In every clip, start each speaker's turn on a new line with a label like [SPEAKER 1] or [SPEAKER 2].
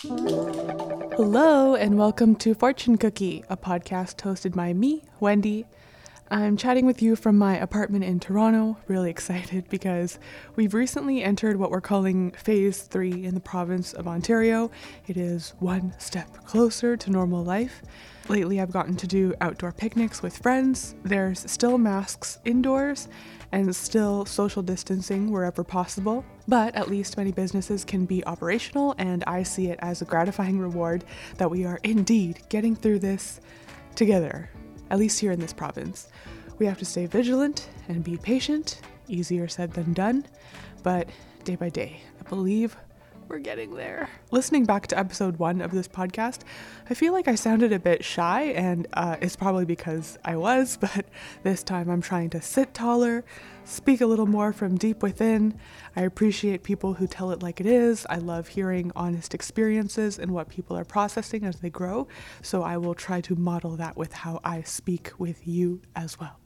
[SPEAKER 1] Hello, and welcome to Fortune Cookie, a podcast hosted by me, Wendy. I'm chatting with you from my apartment in Toronto. Really excited because we've recently entered what we're calling phase three in the province of Ontario. It is one step closer to normal life. Lately, I've gotten to do outdoor picnics with friends. There's still masks indoors and still social distancing wherever possible, but at least many businesses can be operational, and I see it as a gratifying reward that we are indeed getting through this together, at least here in this province. We have to stay vigilant and be patient, easier said than done, but day by day, I believe we're getting there. Listening back to episode one of this podcast, I feel like I sounded a bit shy, and uh, it's probably because I was, but this time I'm trying to sit taller, speak a little more from deep within. I appreciate people who tell it like it is. I love hearing honest experiences and what people are processing as they grow, so I will try to model that with how I speak with you as well.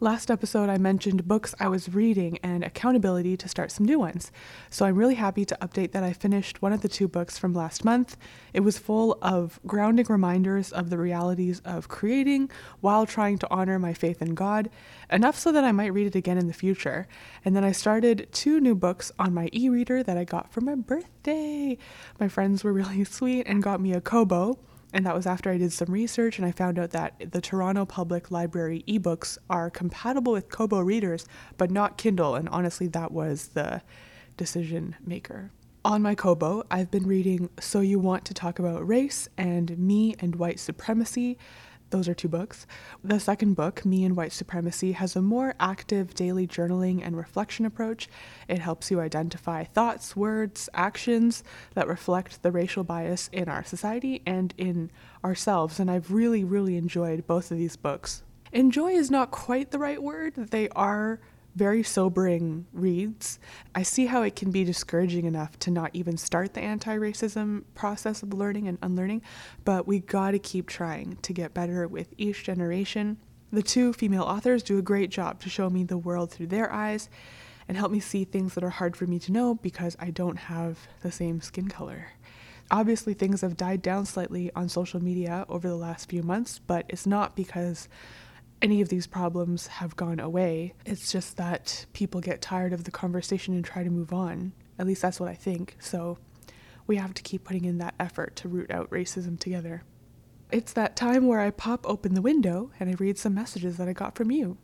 [SPEAKER 1] Last episode, I mentioned books I was reading and accountability to start some new ones. So I'm really happy to update that I finished one of the two books from last month. It was full of grounding reminders of the realities of creating while trying to honor my faith in God, enough so that I might read it again in the future. And then I started two new books on my e reader that I got for my birthday. My friends were really sweet and got me a Kobo and that was after I did some research and I found out that the Toronto Public Library ebooks are compatible with Kobo readers, but not Kindle. And honestly, that was the decision maker. On my Kobo, I've been reading So You Want to Talk About Race and Me and White Supremacy those are two books. The second book, Me and White Supremacy, has a more active daily journaling and reflection approach. It helps you identify thoughts, words, actions that reflect the racial bias in our society and in ourselves. And I've really, really enjoyed both of these books. Enjoy is not quite the right word. They are very sobering reads. I see how it can be discouraging enough to not even start the anti racism process of learning and unlearning, but we gotta keep trying to get better with each generation. The two female authors do a great job to show me the world through their eyes and help me see things that are hard for me to know because I don't have the same skin color. Obviously, things have died down slightly on social media over the last few months, but it's not because any of these problems have gone away. It's just that people get tired of the conversation and try to move on. At least that's what I think. So we have to keep putting in that effort to root out racism together. It's that time where I pop open the window and I read some messages that I got from you.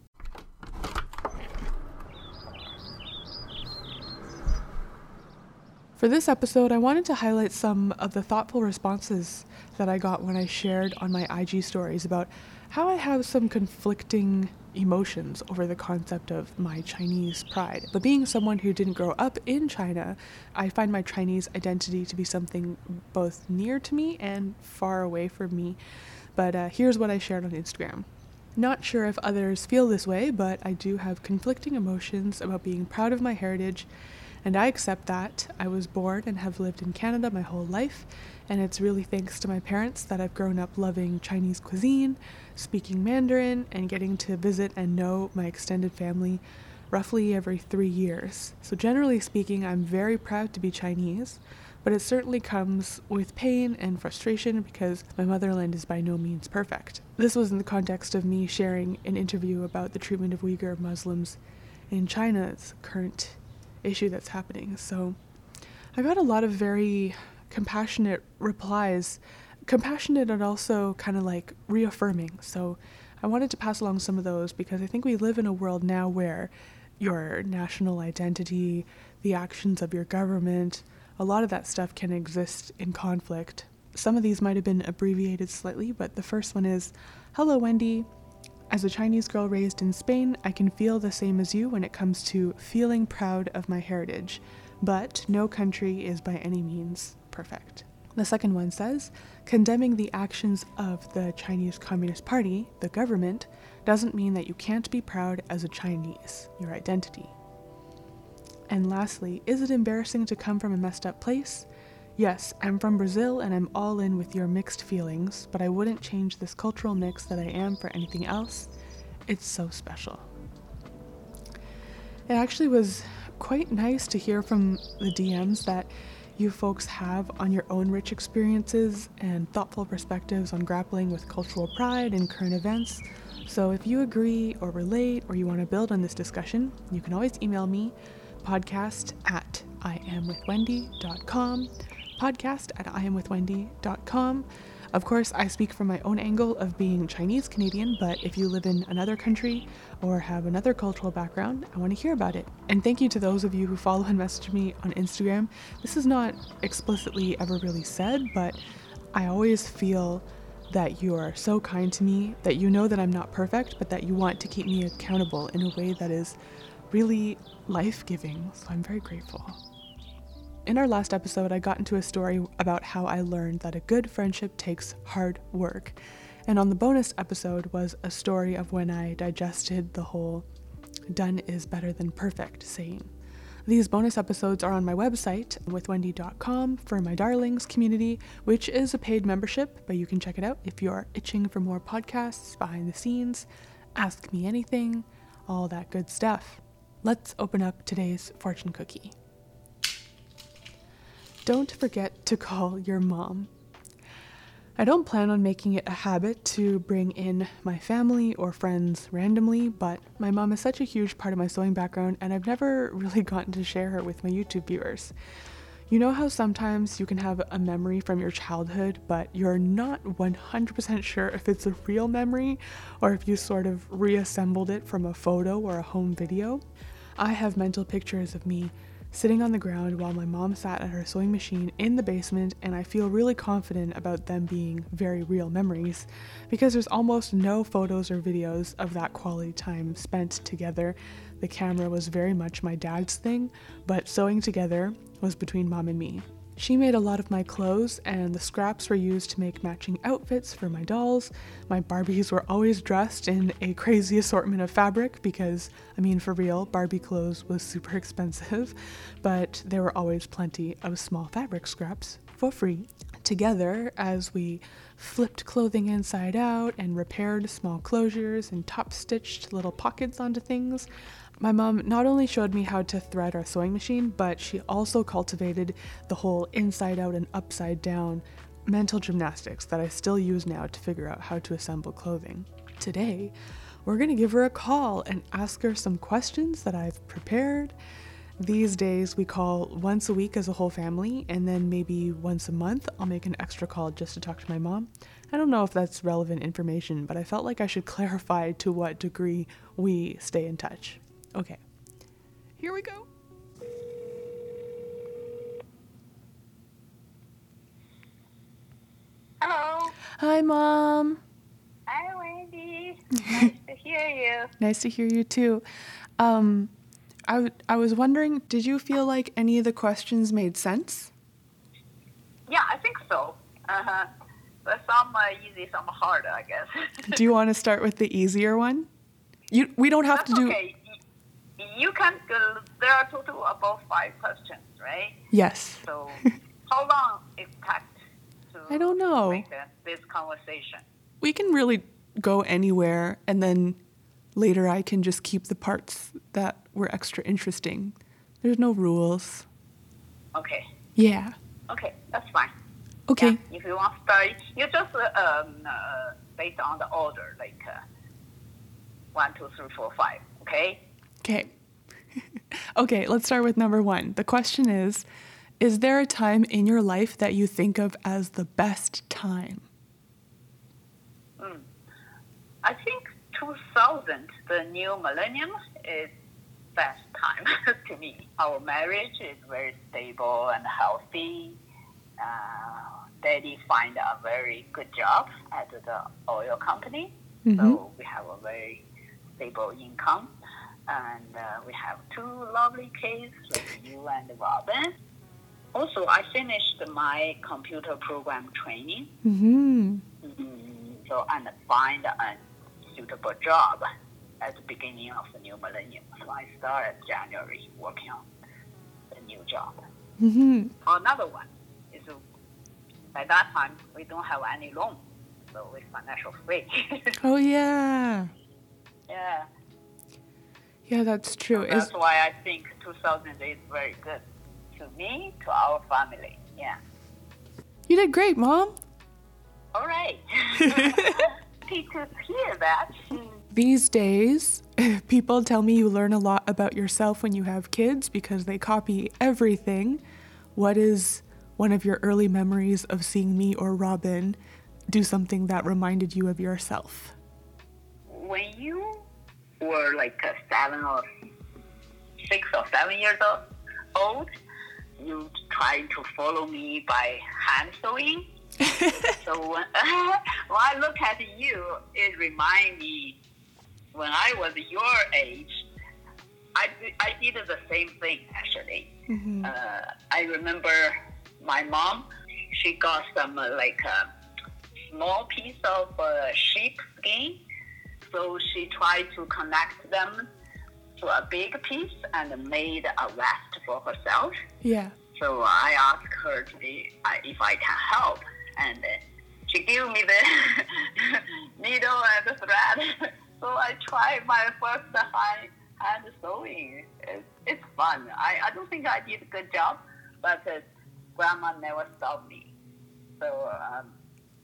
[SPEAKER 1] For this episode, I wanted to highlight some of the thoughtful responses that I got when I shared on my IG stories about how I have some conflicting emotions over the concept of my Chinese pride. But being someone who didn't grow up in China, I find my Chinese identity to be something both near to me and far away from me. But uh, here's what I shared on Instagram. Not sure if others feel this way, but I do have conflicting emotions about being proud of my heritage and I accept that. I was born and have lived in Canada my whole life, and it's really thanks to my parents that I've grown up loving Chinese cuisine, speaking Mandarin, and getting to visit and know my extended family roughly every three years. So, generally speaking, I'm very proud to be Chinese, but it certainly comes with pain and frustration because my motherland is by no means perfect. This was in the context of me sharing an interview about the treatment of Uyghur Muslims in China's current issue that's happening. So I got a lot of very compassionate replies, compassionate and also kind of like reaffirming. So I wanted to pass along some of those because I think we live in a world now where your national identity, the actions of your government, a lot of that stuff can exist in conflict. Some of these might have been abbreviated slightly, but the first one is Hello, Wendy. As a Chinese girl raised in Spain, I can feel the same as you when it comes to feeling proud of my heritage, but no country is by any means perfect. The second one says, condemning the actions of the Chinese Communist Party, the government, doesn't mean that you can't be proud as a Chinese, your identity. And lastly, is it embarrassing to come from a messed up place? Yes, I'm from Brazil and I'm all in with your mixed feelings, but I wouldn't change this cultural mix that I am for anything else. It's so special. It actually was quite nice to hear from the DMs that you folks have on your own rich experiences and thoughtful perspectives on grappling with cultural pride and current events. So if you agree or relate or you want to build on this discussion, you can always email me podcast at iamwithwendy.com, podcast at iamwithwendy.com. Of course, I speak from my own angle of being Chinese Canadian, but if you live in another country or have another cultural background, I want to hear about it. And thank you to those of you who follow and message me on Instagram. This is not explicitly ever really said, but I always feel that you are so kind to me, that you know that I'm not perfect, but that you want to keep me accountable in a way that is really life giving. So I'm very grateful. In our last episode, I got into a story about how I learned that a good friendship takes hard work. And on the bonus episode was a story of when I digested the whole done is better than perfect saying. These bonus episodes are on my website, withwendy.com, for my darlings community, which is a paid membership, but you can check it out if you are itching for more podcasts, behind the scenes, ask me anything, all that good stuff. Let's open up today's fortune cookie. Don't forget to call your mom. I don't plan on making it a habit to bring in my family or friends randomly, but my mom is such a huge part of my sewing background, and I've never really gotten to share her with my YouTube viewers. You know how sometimes you can have a memory from your childhood, but you're not 100% sure if it's a real memory or if you sort of reassembled it from a photo or a home video? I have mental pictures of me sitting on the ground while my mom sat at her sewing machine in the basement, and I feel really confident about them being very real memories because there's almost no photos or videos of that quality time spent together. The camera was very much my dad's thing, but sewing together was between mom and me. She made a lot of my clothes, and the scraps were used to make matching outfits for my dolls. My Barbies were always dressed in a crazy assortment of fabric because, I mean, for real, Barbie clothes was super expensive, but there were always plenty of small fabric scraps for free. Together, as we flipped clothing inside out and repaired small closures and top stitched little pockets onto things, my mom not only showed me how to thread our sewing machine, but she also cultivated the whole inside out and upside down mental gymnastics that I still use now to figure out how to assemble clothing. Today, we're going to give her a call and ask her some questions that I've prepared. These days, we call once a week as a whole family, and then maybe once a month, I'll make an extra call just to talk to my mom. I don't know if that's relevant information, but I felt like I should clarify to what degree we stay in touch. Okay. Here we go.
[SPEAKER 2] Hello.
[SPEAKER 1] Hi, Mom.
[SPEAKER 2] Hi, Wendy. nice to hear you.
[SPEAKER 1] Nice to hear you too. Um, I, w- I was wondering, did you feel like any of the questions made sense?
[SPEAKER 2] Yeah, I think so. Uh-huh. But some are easy, some are harder, I guess.
[SPEAKER 1] do you want to start with the easier one? You, we don't have
[SPEAKER 2] That's
[SPEAKER 1] to do.
[SPEAKER 2] okay. You can go, there are total about five questions, right?
[SPEAKER 1] Yes.
[SPEAKER 2] So how long expect to
[SPEAKER 1] I don't know.
[SPEAKER 2] make uh, this conversation?
[SPEAKER 1] We can really go anywhere, and then later I can just keep the parts that were extra interesting. There's no rules.
[SPEAKER 2] Okay.
[SPEAKER 1] Yeah.
[SPEAKER 2] Okay, that's fine.
[SPEAKER 1] Okay.
[SPEAKER 2] Yeah, if you want to start, you just uh, um, uh, based on the order, like uh, one, two, three, four, five. Okay.
[SPEAKER 1] Okay. okay, let's start with number one. The question is Is there a time in your life that you think of as the best time?
[SPEAKER 2] Mm. I think 2000, the new millennium, is best time to me. Our marriage is very stable and healthy. Uh, Daddy find a very good job at the oil company,
[SPEAKER 1] Mhm.
[SPEAKER 2] so we have a very stable income, and uh, we have two lovely kids, like you and Robin. Also, I finished my computer program training.
[SPEAKER 1] Mm-hmm.
[SPEAKER 2] Mm, so and find a suitable job at the beginning of the new millennium. So I started January working on the new job.
[SPEAKER 1] Mm-hmm.
[SPEAKER 2] Another one is by that time we don't have any loan, so it's financial free.
[SPEAKER 1] Oh, yeah.
[SPEAKER 2] yeah,
[SPEAKER 1] Yeah, that's true. Is
[SPEAKER 2] that's why I think 2000 is very good to me, to our family. Yeah.
[SPEAKER 1] You did great, Mom.
[SPEAKER 2] All right. Happy to hear that.
[SPEAKER 1] These days, people tell me you learn a lot about yourself when you have kids because they copy everything. What is one of your early memories of seeing me or Robin do something that reminded you of yourself?
[SPEAKER 2] When you were like uh, seven or six or seven years old, you tried to follow me by hand sewing. so when, when I look at you, it reminds me when I was your age, I, I did the same thing actually.
[SPEAKER 1] Mm-hmm.
[SPEAKER 2] Uh, I remember my mom, she got some uh, like a small piece of uh, sheep skin. So she tried to connect them to a big piece and made a vest for herself.
[SPEAKER 1] Yeah.
[SPEAKER 2] So I asked her to be, uh, if I can help, and uh, she gave me the needle and the thread. so I tried my first hand, hand sewing. It's, it's fun. I, I don't think I did a good job, but uh, grandma never stopped me. So um,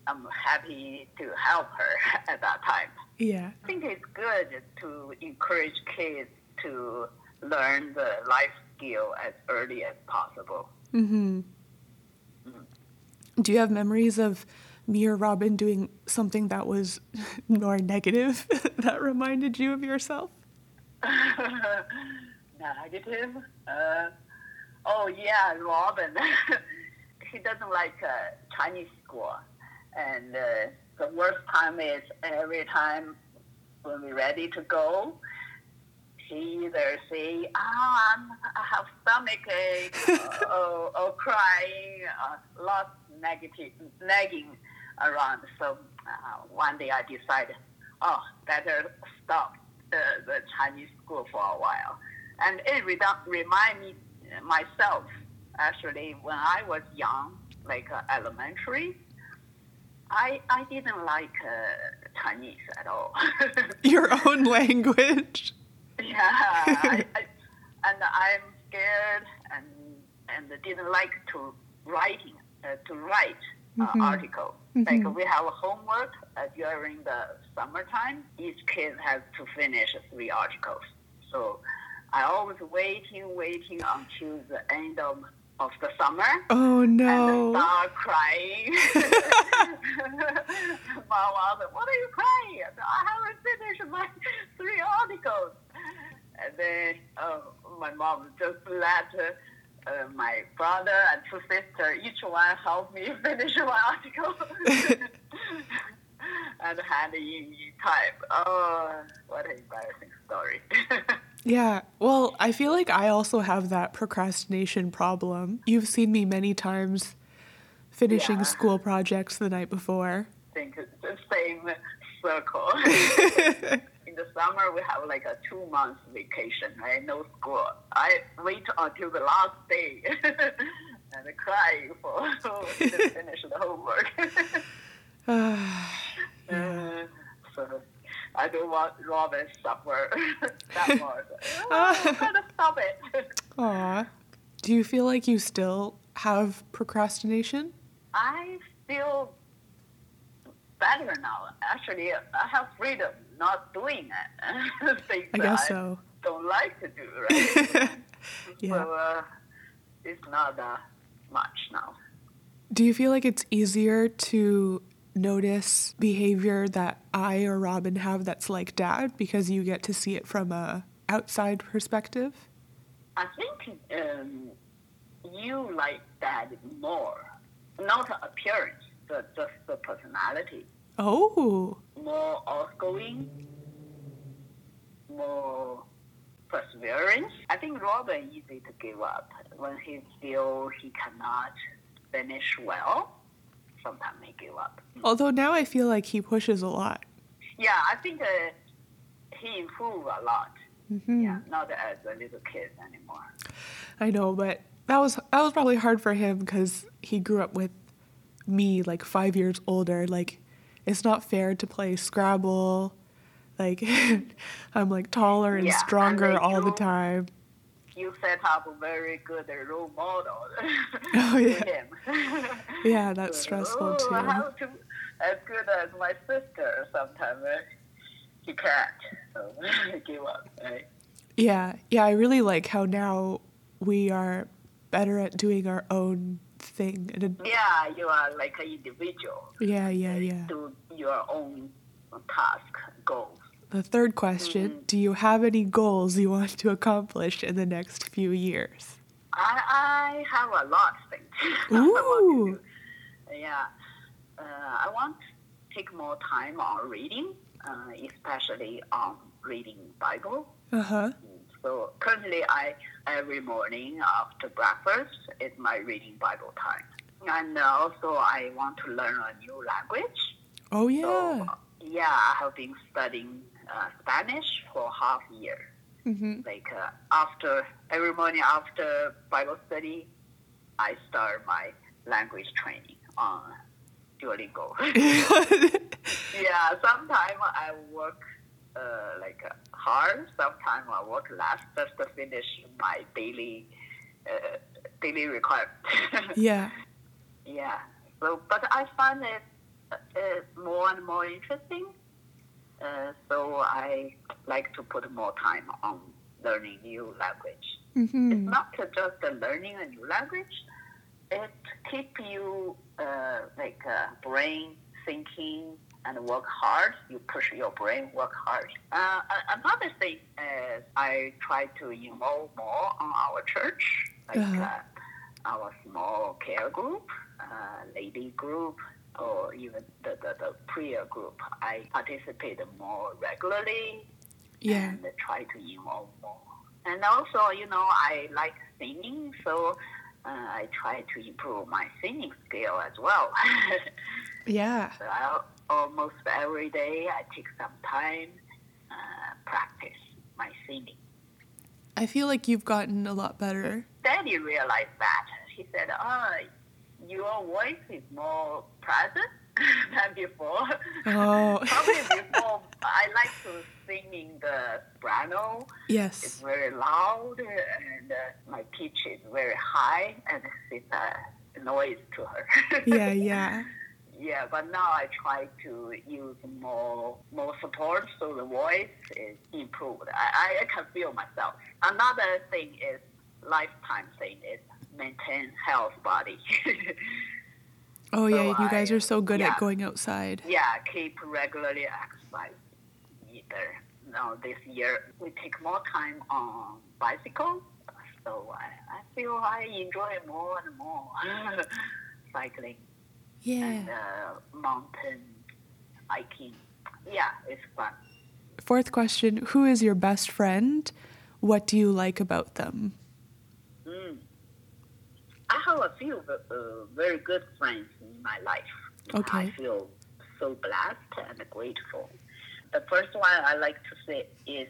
[SPEAKER 2] I'm happy to help her at that time.
[SPEAKER 1] Yeah.
[SPEAKER 2] I think it's good to encourage kids to learn the life skill as early as possible.
[SPEAKER 1] Mm-hmm. Do you have memories of me or Robin doing something that was more negative that reminded you of yourself?
[SPEAKER 2] Negative? Uh, oh, yeah, Robin. he doesn't like uh, Chinese school. And uh, the worst time is every time when we're ready to go, he either say, ah, I'm, I have stomach ache, or, or, crying, uh, lots negative, nagging around. So uh, one day I decided, oh, better stop the, the Chinese school for a while. And it re- remind me myself, actually, when I was young, like uh, elementary, I, I didn't like uh, Chinese at all.
[SPEAKER 1] Your own language.
[SPEAKER 2] Yeah, I, I, and I'm scared and and didn't like to writing uh, to write uh,
[SPEAKER 1] Mhm.
[SPEAKER 2] article.
[SPEAKER 1] Mhm.
[SPEAKER 2] Like we have homework uh, during the summertime. Each kid has to finish three articles. So I always waiting, waiting until the end of of the summer.
[SPEAKER 1] Oh
[SPEAKER 2] And
[SPEAKER 1] no.
[SPEAKER 2] start crying. Mom was what are you crying? I haven't finished my three articles. And then uh, my mom just let uh, my brother and two sisters, each one help me finish my article. and hand in in time. Oh, what an embarrassing story.
[SPEAKER 1] Yeah. Well, I feel like I also have that procrastination problem. You've seen me many times finishing
[SPEAKER 2] Yeah.
[SPEAKER 1] school projects the night before.
[SPEAKER 2] I think it's the same circle. In the summer, we have like a two month vacation, right? No school. I wait until the last day and cry for to finish the homework.
[SPEAKER 1] yeah.
[SPEAKER 2] Uh, so I don't want Robin suffer that much. Oh, gotta stop it.
[SPEAKER 1] Aw. Do you feel like you still have procrastination?
[SPEAKER 2] I feel better now. Actually, I have freedom not doing it. Things
[SPEAKER 1] I guess so.
[SPEAKER 2] don't like to do, right?
[SPEAKER 1] Yeah.
[SPEAKER 2] So uh, it's not that much now.
[SPEAKER 1] Do you feel like it's easier to notice behavior that I or Robin have that's like dad because you get to see it from a outside perspective?
[SPEAKER 2] I think um, you like dad more, not appearance, but just the personality.
[SPEAKER 1] Oh.
[SPEAKER 2] More outgoing, more perseverance. I think Robin easy to give up when he feel he cannot finish well. Sometimes he give up.
[SPEAKER 1] Although now I feel like he pushes a lot.
[SPEAKER 2] Yeah, I think uh, he improved a lot.
[SPEAKER 1] Mhm.
[SPEAKER 2] Yeah, not as a little kid anymore.
[SPEAKER 1] I know, but that was that was probably hard for him because he grew up with me like five years older. Like, it's not fair to play Scrabble. Like, I'm like taller and
[SPEAKER 2] Yeah,
[SPEAKER 1] stronger
[SPEAKER 2] they
[SPEAKER 1] all the time.
[SPEAKER 2] you set up a very good role model
[SPEAKER 1] Oh, yeah.
[SPEAKER 2] him.
[SPEAKER 1] Yeah, that's
[SPEAKER 2] So,
[SPEAKER 1] stressful too.
[SPEAKER 2] How to as good as my sister? Sometimes uh, he can't, so give up. Right?
[SPEAKER 1] Yeah, yeah, I really like how now we are better at doing our own thing.
[SPEAKER 2] Yeah, you are like an individual.
[SPEAKER 1] yeah, yeah, yeah.
[SPEAKER 2] Do your own task goals.
[SPEAKER 1] The third question
[SPEAKER 2] Mm-hmm.
[SPEAKER 1] Do you have any goals you want to accomplish in the next few years?
[SPEAKER 2] I, I have a lot of things I want to
[SPEAKER 1] Ooh.
[SPEAKER 2] Yeah. Uh, I want to take more time on reading, uh, especially on reading Bible.
[SPEAKER 1] Uh huh.
[SPEAKER 2] So currently, I every morning after breakfast is my reading Bible time, and also I want to learn a new language.
[SPEAKER 1] Oh,
[SPEAKER 2] So
[SPEAKER 1] yeah.
[SPEAKER 2] yeah, I have been studying uh, Spanish for half a year.
[SPEAKER 1] hmm
[SPEAKER 2] like uh, after every morning after Bible study, I start my language training on Duolingo. yeah, sometimes I work uh, like uh, hard. Sometimes I work less just to finish my daily uh, daily requirement.
[SPEAKER 1] yeah.
[SPEAKER 2] yeah. So, but I find it uh, more and more interesting. Uh, so I like to put more time on learning new language. It's
[SPEAKER 1] hmm
[SPEAKER 2] not just learning a new language. It keep you uh, like uh, brain thinking and work hard. You push your brain, work hard. Uh, another thing is I try to involve more on our church, like
[SPEAKER 1] Uh-huh.
[SPEAKER 2] uh, our small care group, uh, lady group, or even the, the, the prayer group. I participate more regularly
[SPEAKER 1] Yeah.
[SPEAKER 2] and try to involve more. And also, you know, I like singing, so uh, I try to improve my singing skill as well.
[SPEAKER 1] Yeah.
[SPEAKER 2] so I, almost every day, I take some time uh, practice my singing.
[SPEAKER 1] I feel like you've gotten a lot better.
[SPEAKER 2] Daddy realized that. He said, "Ah, your voice is more present than before."
[SPEAKER 1] Oh.
[SPEAKER 2] Probably before, I like to sing in the soprano.
[SPEAKER 1] Yes.
[SPEAKER 2] It's very loud and uh, my pitch is very high and it's a noise to her.
[SPEAKER 1] Yeah, yeah.
[SPEAKER 2] Yeah, but now I try to use more more support so the voice is improved. I, I can feel myself. Another thing is lifetime thing is maintain health body.
[SPEAKER 1] Oh, yeah.
[SPEAKER 2] So
[SPEAKER 1] You guys
[SPEAKER 2] I-
[SPEAKER 1] are so good
[SPEAKER 2] yeah.
[SPEAKER 1] at going outside.
[SPEAKER 2] yeah, keep regularly exercise. Either now this year we take more time on bicycle, so I, I feel I enjoy more and more cycling and
[SPEAKER 1] Yeah.
[SPEAKER 2] uh, mountain hiking. Yeah, it's fun.
[SPEAKER 1] Fourth question Who is your best friend? What do you like about them?
[SPEAKER 2] Mm. I have a few uh, very good friends in my life.
[SPEAKER 1] Okay.
[SPEAKER 2] I feel so blessed and grateful. The first one I like to say is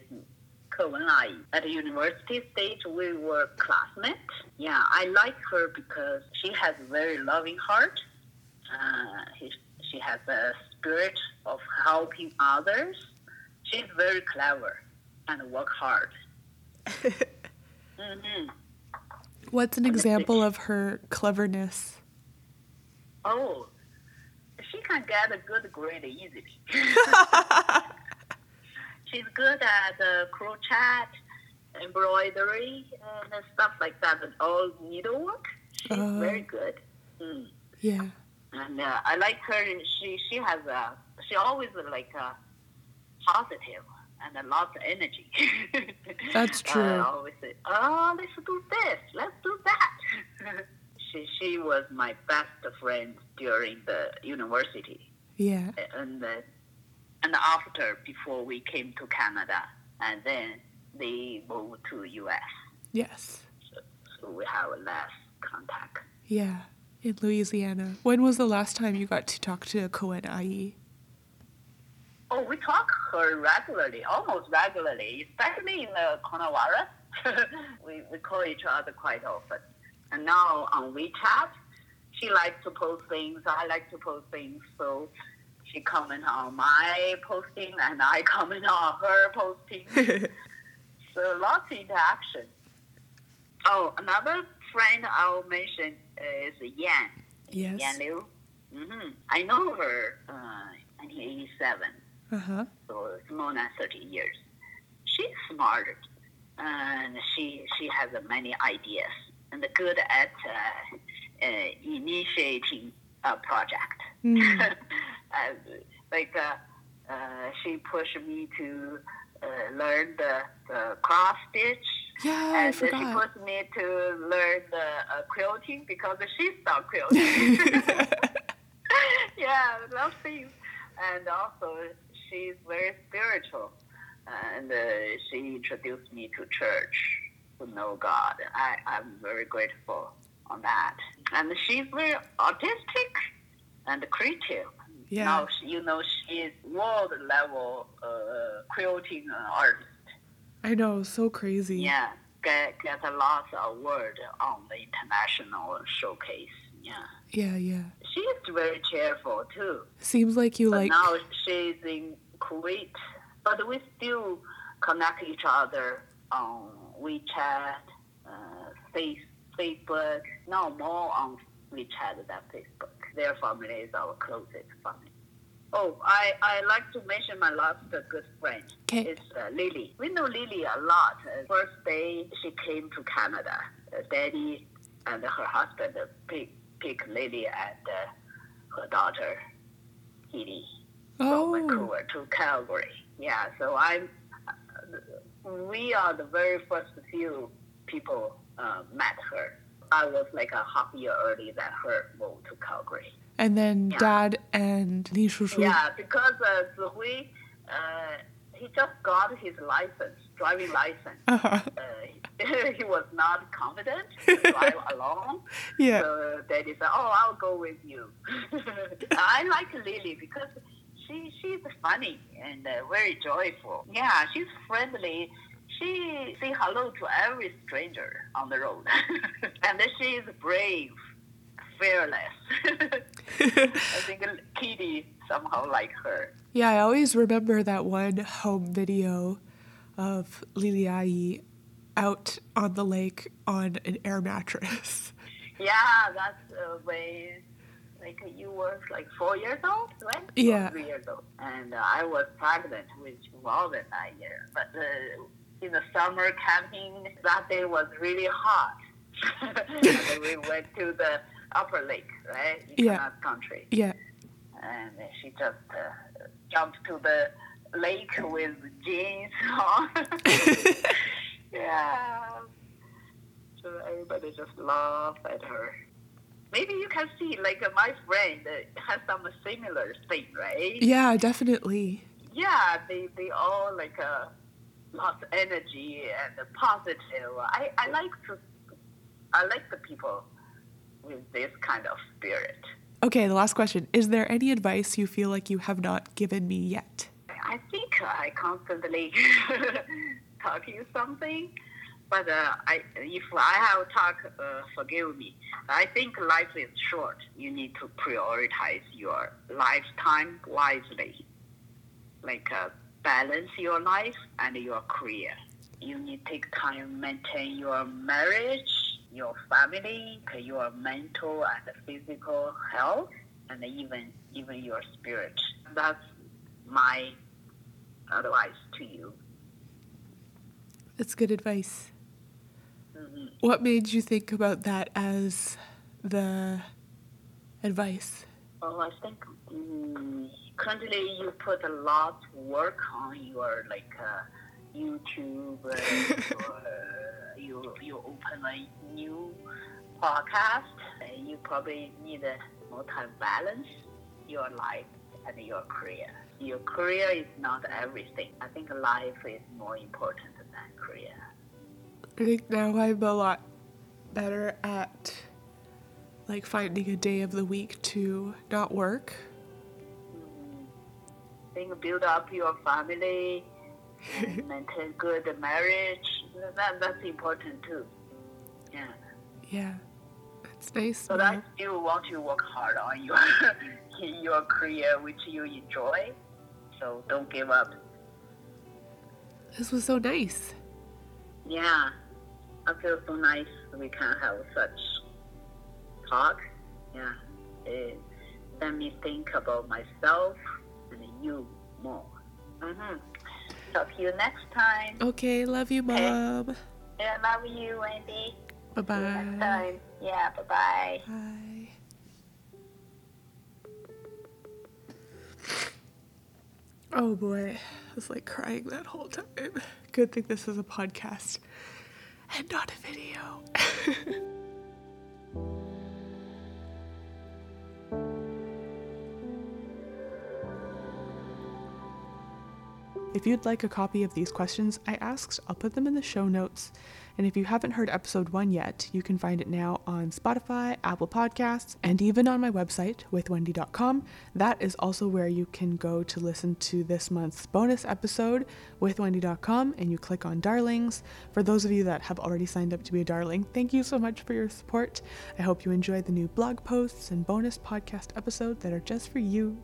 [SPEAKER 2] Ke Wen Ai. At the university stage, we were classmates. Yeah, I like her because she has a very loving heart. Uh, he, she has a spirit of helping others. She's very clever and work hard. hmm
[SPEAKER 1] What's an example of her cleverness?
[SPEAKER 2] Oh, she can get a good grade easily. She's good at uh, crochet, embroidery, and stuff like that, and all needlework. She's
[SPEAKER 1] Oh.
[SPEAKER 2] very good. Mm.
[SPEAKER 1] Yeah.
[SPEAKER 2] And uh, I like her. She she has a she always like a positive and a lot of energy.
[SPEAKER 1] That's true.
[SPEAKER 2] I always say, oh, let's do this, let's do that. she she was my best friend during the university,
[SPEAKER 1] Yeah.
[SPEAKER 2] and uh, and after before we came to Canada, and then they moved to U.S.
[SPEAKER 1] Yes.
[SPEAKER 2] So we have less contact.
[SPEAKER 1] Yeah. In Louisiana. When was the last time you got to talk to Wen Ai?
[SPEAKER 2] Oh, we talk her regularly, almost regularly, especially in uh, the coronavirus. we, we call each other quite often. And now on WeChat, she likes to post things, I like to post things, so she comment on my posting and I comment on her posting. so lots of interaction. Oh, another friend I'll mention is Yan.
[SPEAKER 1] Yes.
[SPEAKER 2] Yan Liu. hmm I know her uh, 1987,
[SPEAKER 1] Uh huh.
[SPEAKER 2] so it's more than 30 years. She's smart, and she she has uh, many ideas and good at uh, uh, initiating a project.
[SPEAKER 1] Mm.
[SPEAKER 2] like uh, uh, she pushed me to uh, learn the, the cross stitch.
[SPEAKER 1] Yeah, I
[SPEAKER 2] and she
[SPEAKER 1] forgot.
[SPEAKER 2] pushed me to learn the uh, quilting because she started quilting. yeah, love things. And also, she's very spiritual. And uh, she introduced me to church to know God. I, I'm very grateful on that. And she's very artistic and creative.
[SPEAKER 1] Yeah.
[SPEAKER 2] Now, you know, she's world level uh, quilting artist.
[SPEAKER 1] I know, so crazy.
[SPEAKER 2] Yeah, get, get a lot of award on the international showcase. Yeah.
[SPEAKER 1] Yeah, yeah.
[SPEAKER 2] She's very cheerful too.
[SPEAKER 1] Seems like you
[SPEAKER 2] But
[SPEAKER 1] like.
[SPEAKER 2] now she's in Kuwait, but we still connect each other on WeChat, uh, face, Facebook. No, more on WeChat than Facebook. Their family is our closest family. Oh, I, I like to mention my last uh, good friend.
[SPEAKER 1] 'Kay.
[SPEAKER 2] It's uh, Lily. We know Lily a lot. Uh, first day she came to Canada, uh, Daddy and her husband uh, pick, pick Lily and uh, her daughter, Kitty from
[SPEAKER 1] Oh,
[SPEAKER 2] Vancouver to Calgary. Yeah, so I'm. We are the very first few people uh, met her. I was like a half year early than her moved to Calgary.
[SPEAKER 1] And then
[SPEAKER 2] Yeah.
[SPEAKER 1] dad and Li Shushu.
[SPEAKER 2] Yeah, because uh, Zihui, uh, he just got his license, driving license.
[SPEAKER 1] Uh-huh.
[SPEAKER 2] Uh, he was not confident to drive alone.
[SPEAKER 1] Yeah.
[SPEAKER 2] So daddy said, "Oh, I'll go with you." I like Lily because she she's funny and uh, very joyful. Yeah, she's friendly. She say hello to every stranger on the road, and then she is brave, fearless. I think Kitty somehow like her.
[SPEAKER 1] Yeah, I always remember that one home video of Liliai out on the lake on an air mattress.
[SPEAKER 2] Yeah, that's uh, when like you were like four years old, right? Or
[SPEAKER 1] Yeah.
[SPEAKER 2] three years old, and uh, I was pregnant, which wasn't that year. But uh, in the summer camping, that day was really hot, and we went to the upper lake, right? In
[SPEAKER 1] Yeah.
[SPEAKER 2] Country,
[SPEAKER 1] Yeah.
[SPEAKER 2] and she just uh, jumped to the lake with jeans on. yeah. So everybody just laughed at her. Maybe you can see, like uh, my friend uh, has some similar thing, right?
[SPEAKER 1] Yeah, definitely.
[SPEAKER 2] Yeah, they they all like uh, lots energy and positive. I I like to, I like the people with this kind of spirit.
[SPEAKER 1] Okay, the last question. Is there any advice you feel like you have not given me yet?
[SPEAKER 2] I think I constantly taught you something, but uh, I, if I have talk, uh, forgive me. I think life is short. You need to prioritize your lifetime wisely, like uh, balance your life and your career. You need to take time maintain your marriage, your family, your mental and physical health, and even even your spirit. That's my advice to you.
[SPEAKER 1] That's good advice.
[SPEAKER 2] hmm
[SPEAKER 1] What made you think about that as the advice?
[SPEAKER 2] Well, I think mm, currently you put a lot of work on your like uh, YouTube. Uh, or, uh, you you open a new podcast. You probably need a more time balance your life and your career. Your career is not everything. I think life is more important than career.
[SPEAKER 1] I think now I'm a lot better at like finding a day of the week to not work.
[SPEAKER 2] Mm, think build up your family, maintain good marriage. That that's important too. Yeah.
[SPEAKER 1] Yeah. It's nice.
[SPEAKER 2] So
[SPEAKER 1] now.
[SPEAKER 2] that you want to work hard on your your career, which you enjoy. So don't give up.
[SPEAKER 1] This was so nice.
[SPEAKER 2] Yeah. I feel so nice we can have such talk. Yeah, it let me think about myself and you more. Mm-hmm. Talk to you next time.
[SPEAKER 1] Okay, love you, Mom.
[SPEAKER 2] Yeah, love you, Wendy.
[SPEAKER 1] Bye bye.
[SPEAKER 2] Next time. Yeah, bye bye.
[SPEAKER 1] Bye. Oh boy, I was like crying that whole time. Good thing this is a podcast and not a video. If you'd like a copy of these questions I asked, I'll put them in the show notes. And if you haven't heard episode one yet, you can find it now on Spotify, Apple Podcasts, and even on my website, withwendy.com. That is also where you can go to listen to this month's bonus episode, withwendy.com, and you click on Darlings. For those of you that have already signed up to be a darling, thank you so much for your support. I hope you enjoyed the new blog posts and bonus podcast episode that are just for you.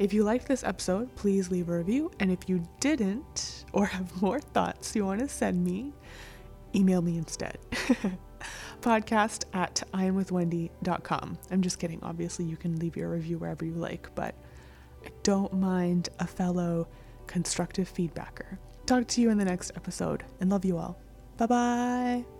[SPEAKER 1] If you liked this episode, please leave a review. And if you didn't, or have more thoughts you want to send me, email me instead. Podcast at iamwithwendy.com. I'm just kidding. Obviously, you can leave your review wherever you like, but I don't mind a fellow constructive feedbacker. Talk to you in the next episode and love you all. Bye bye.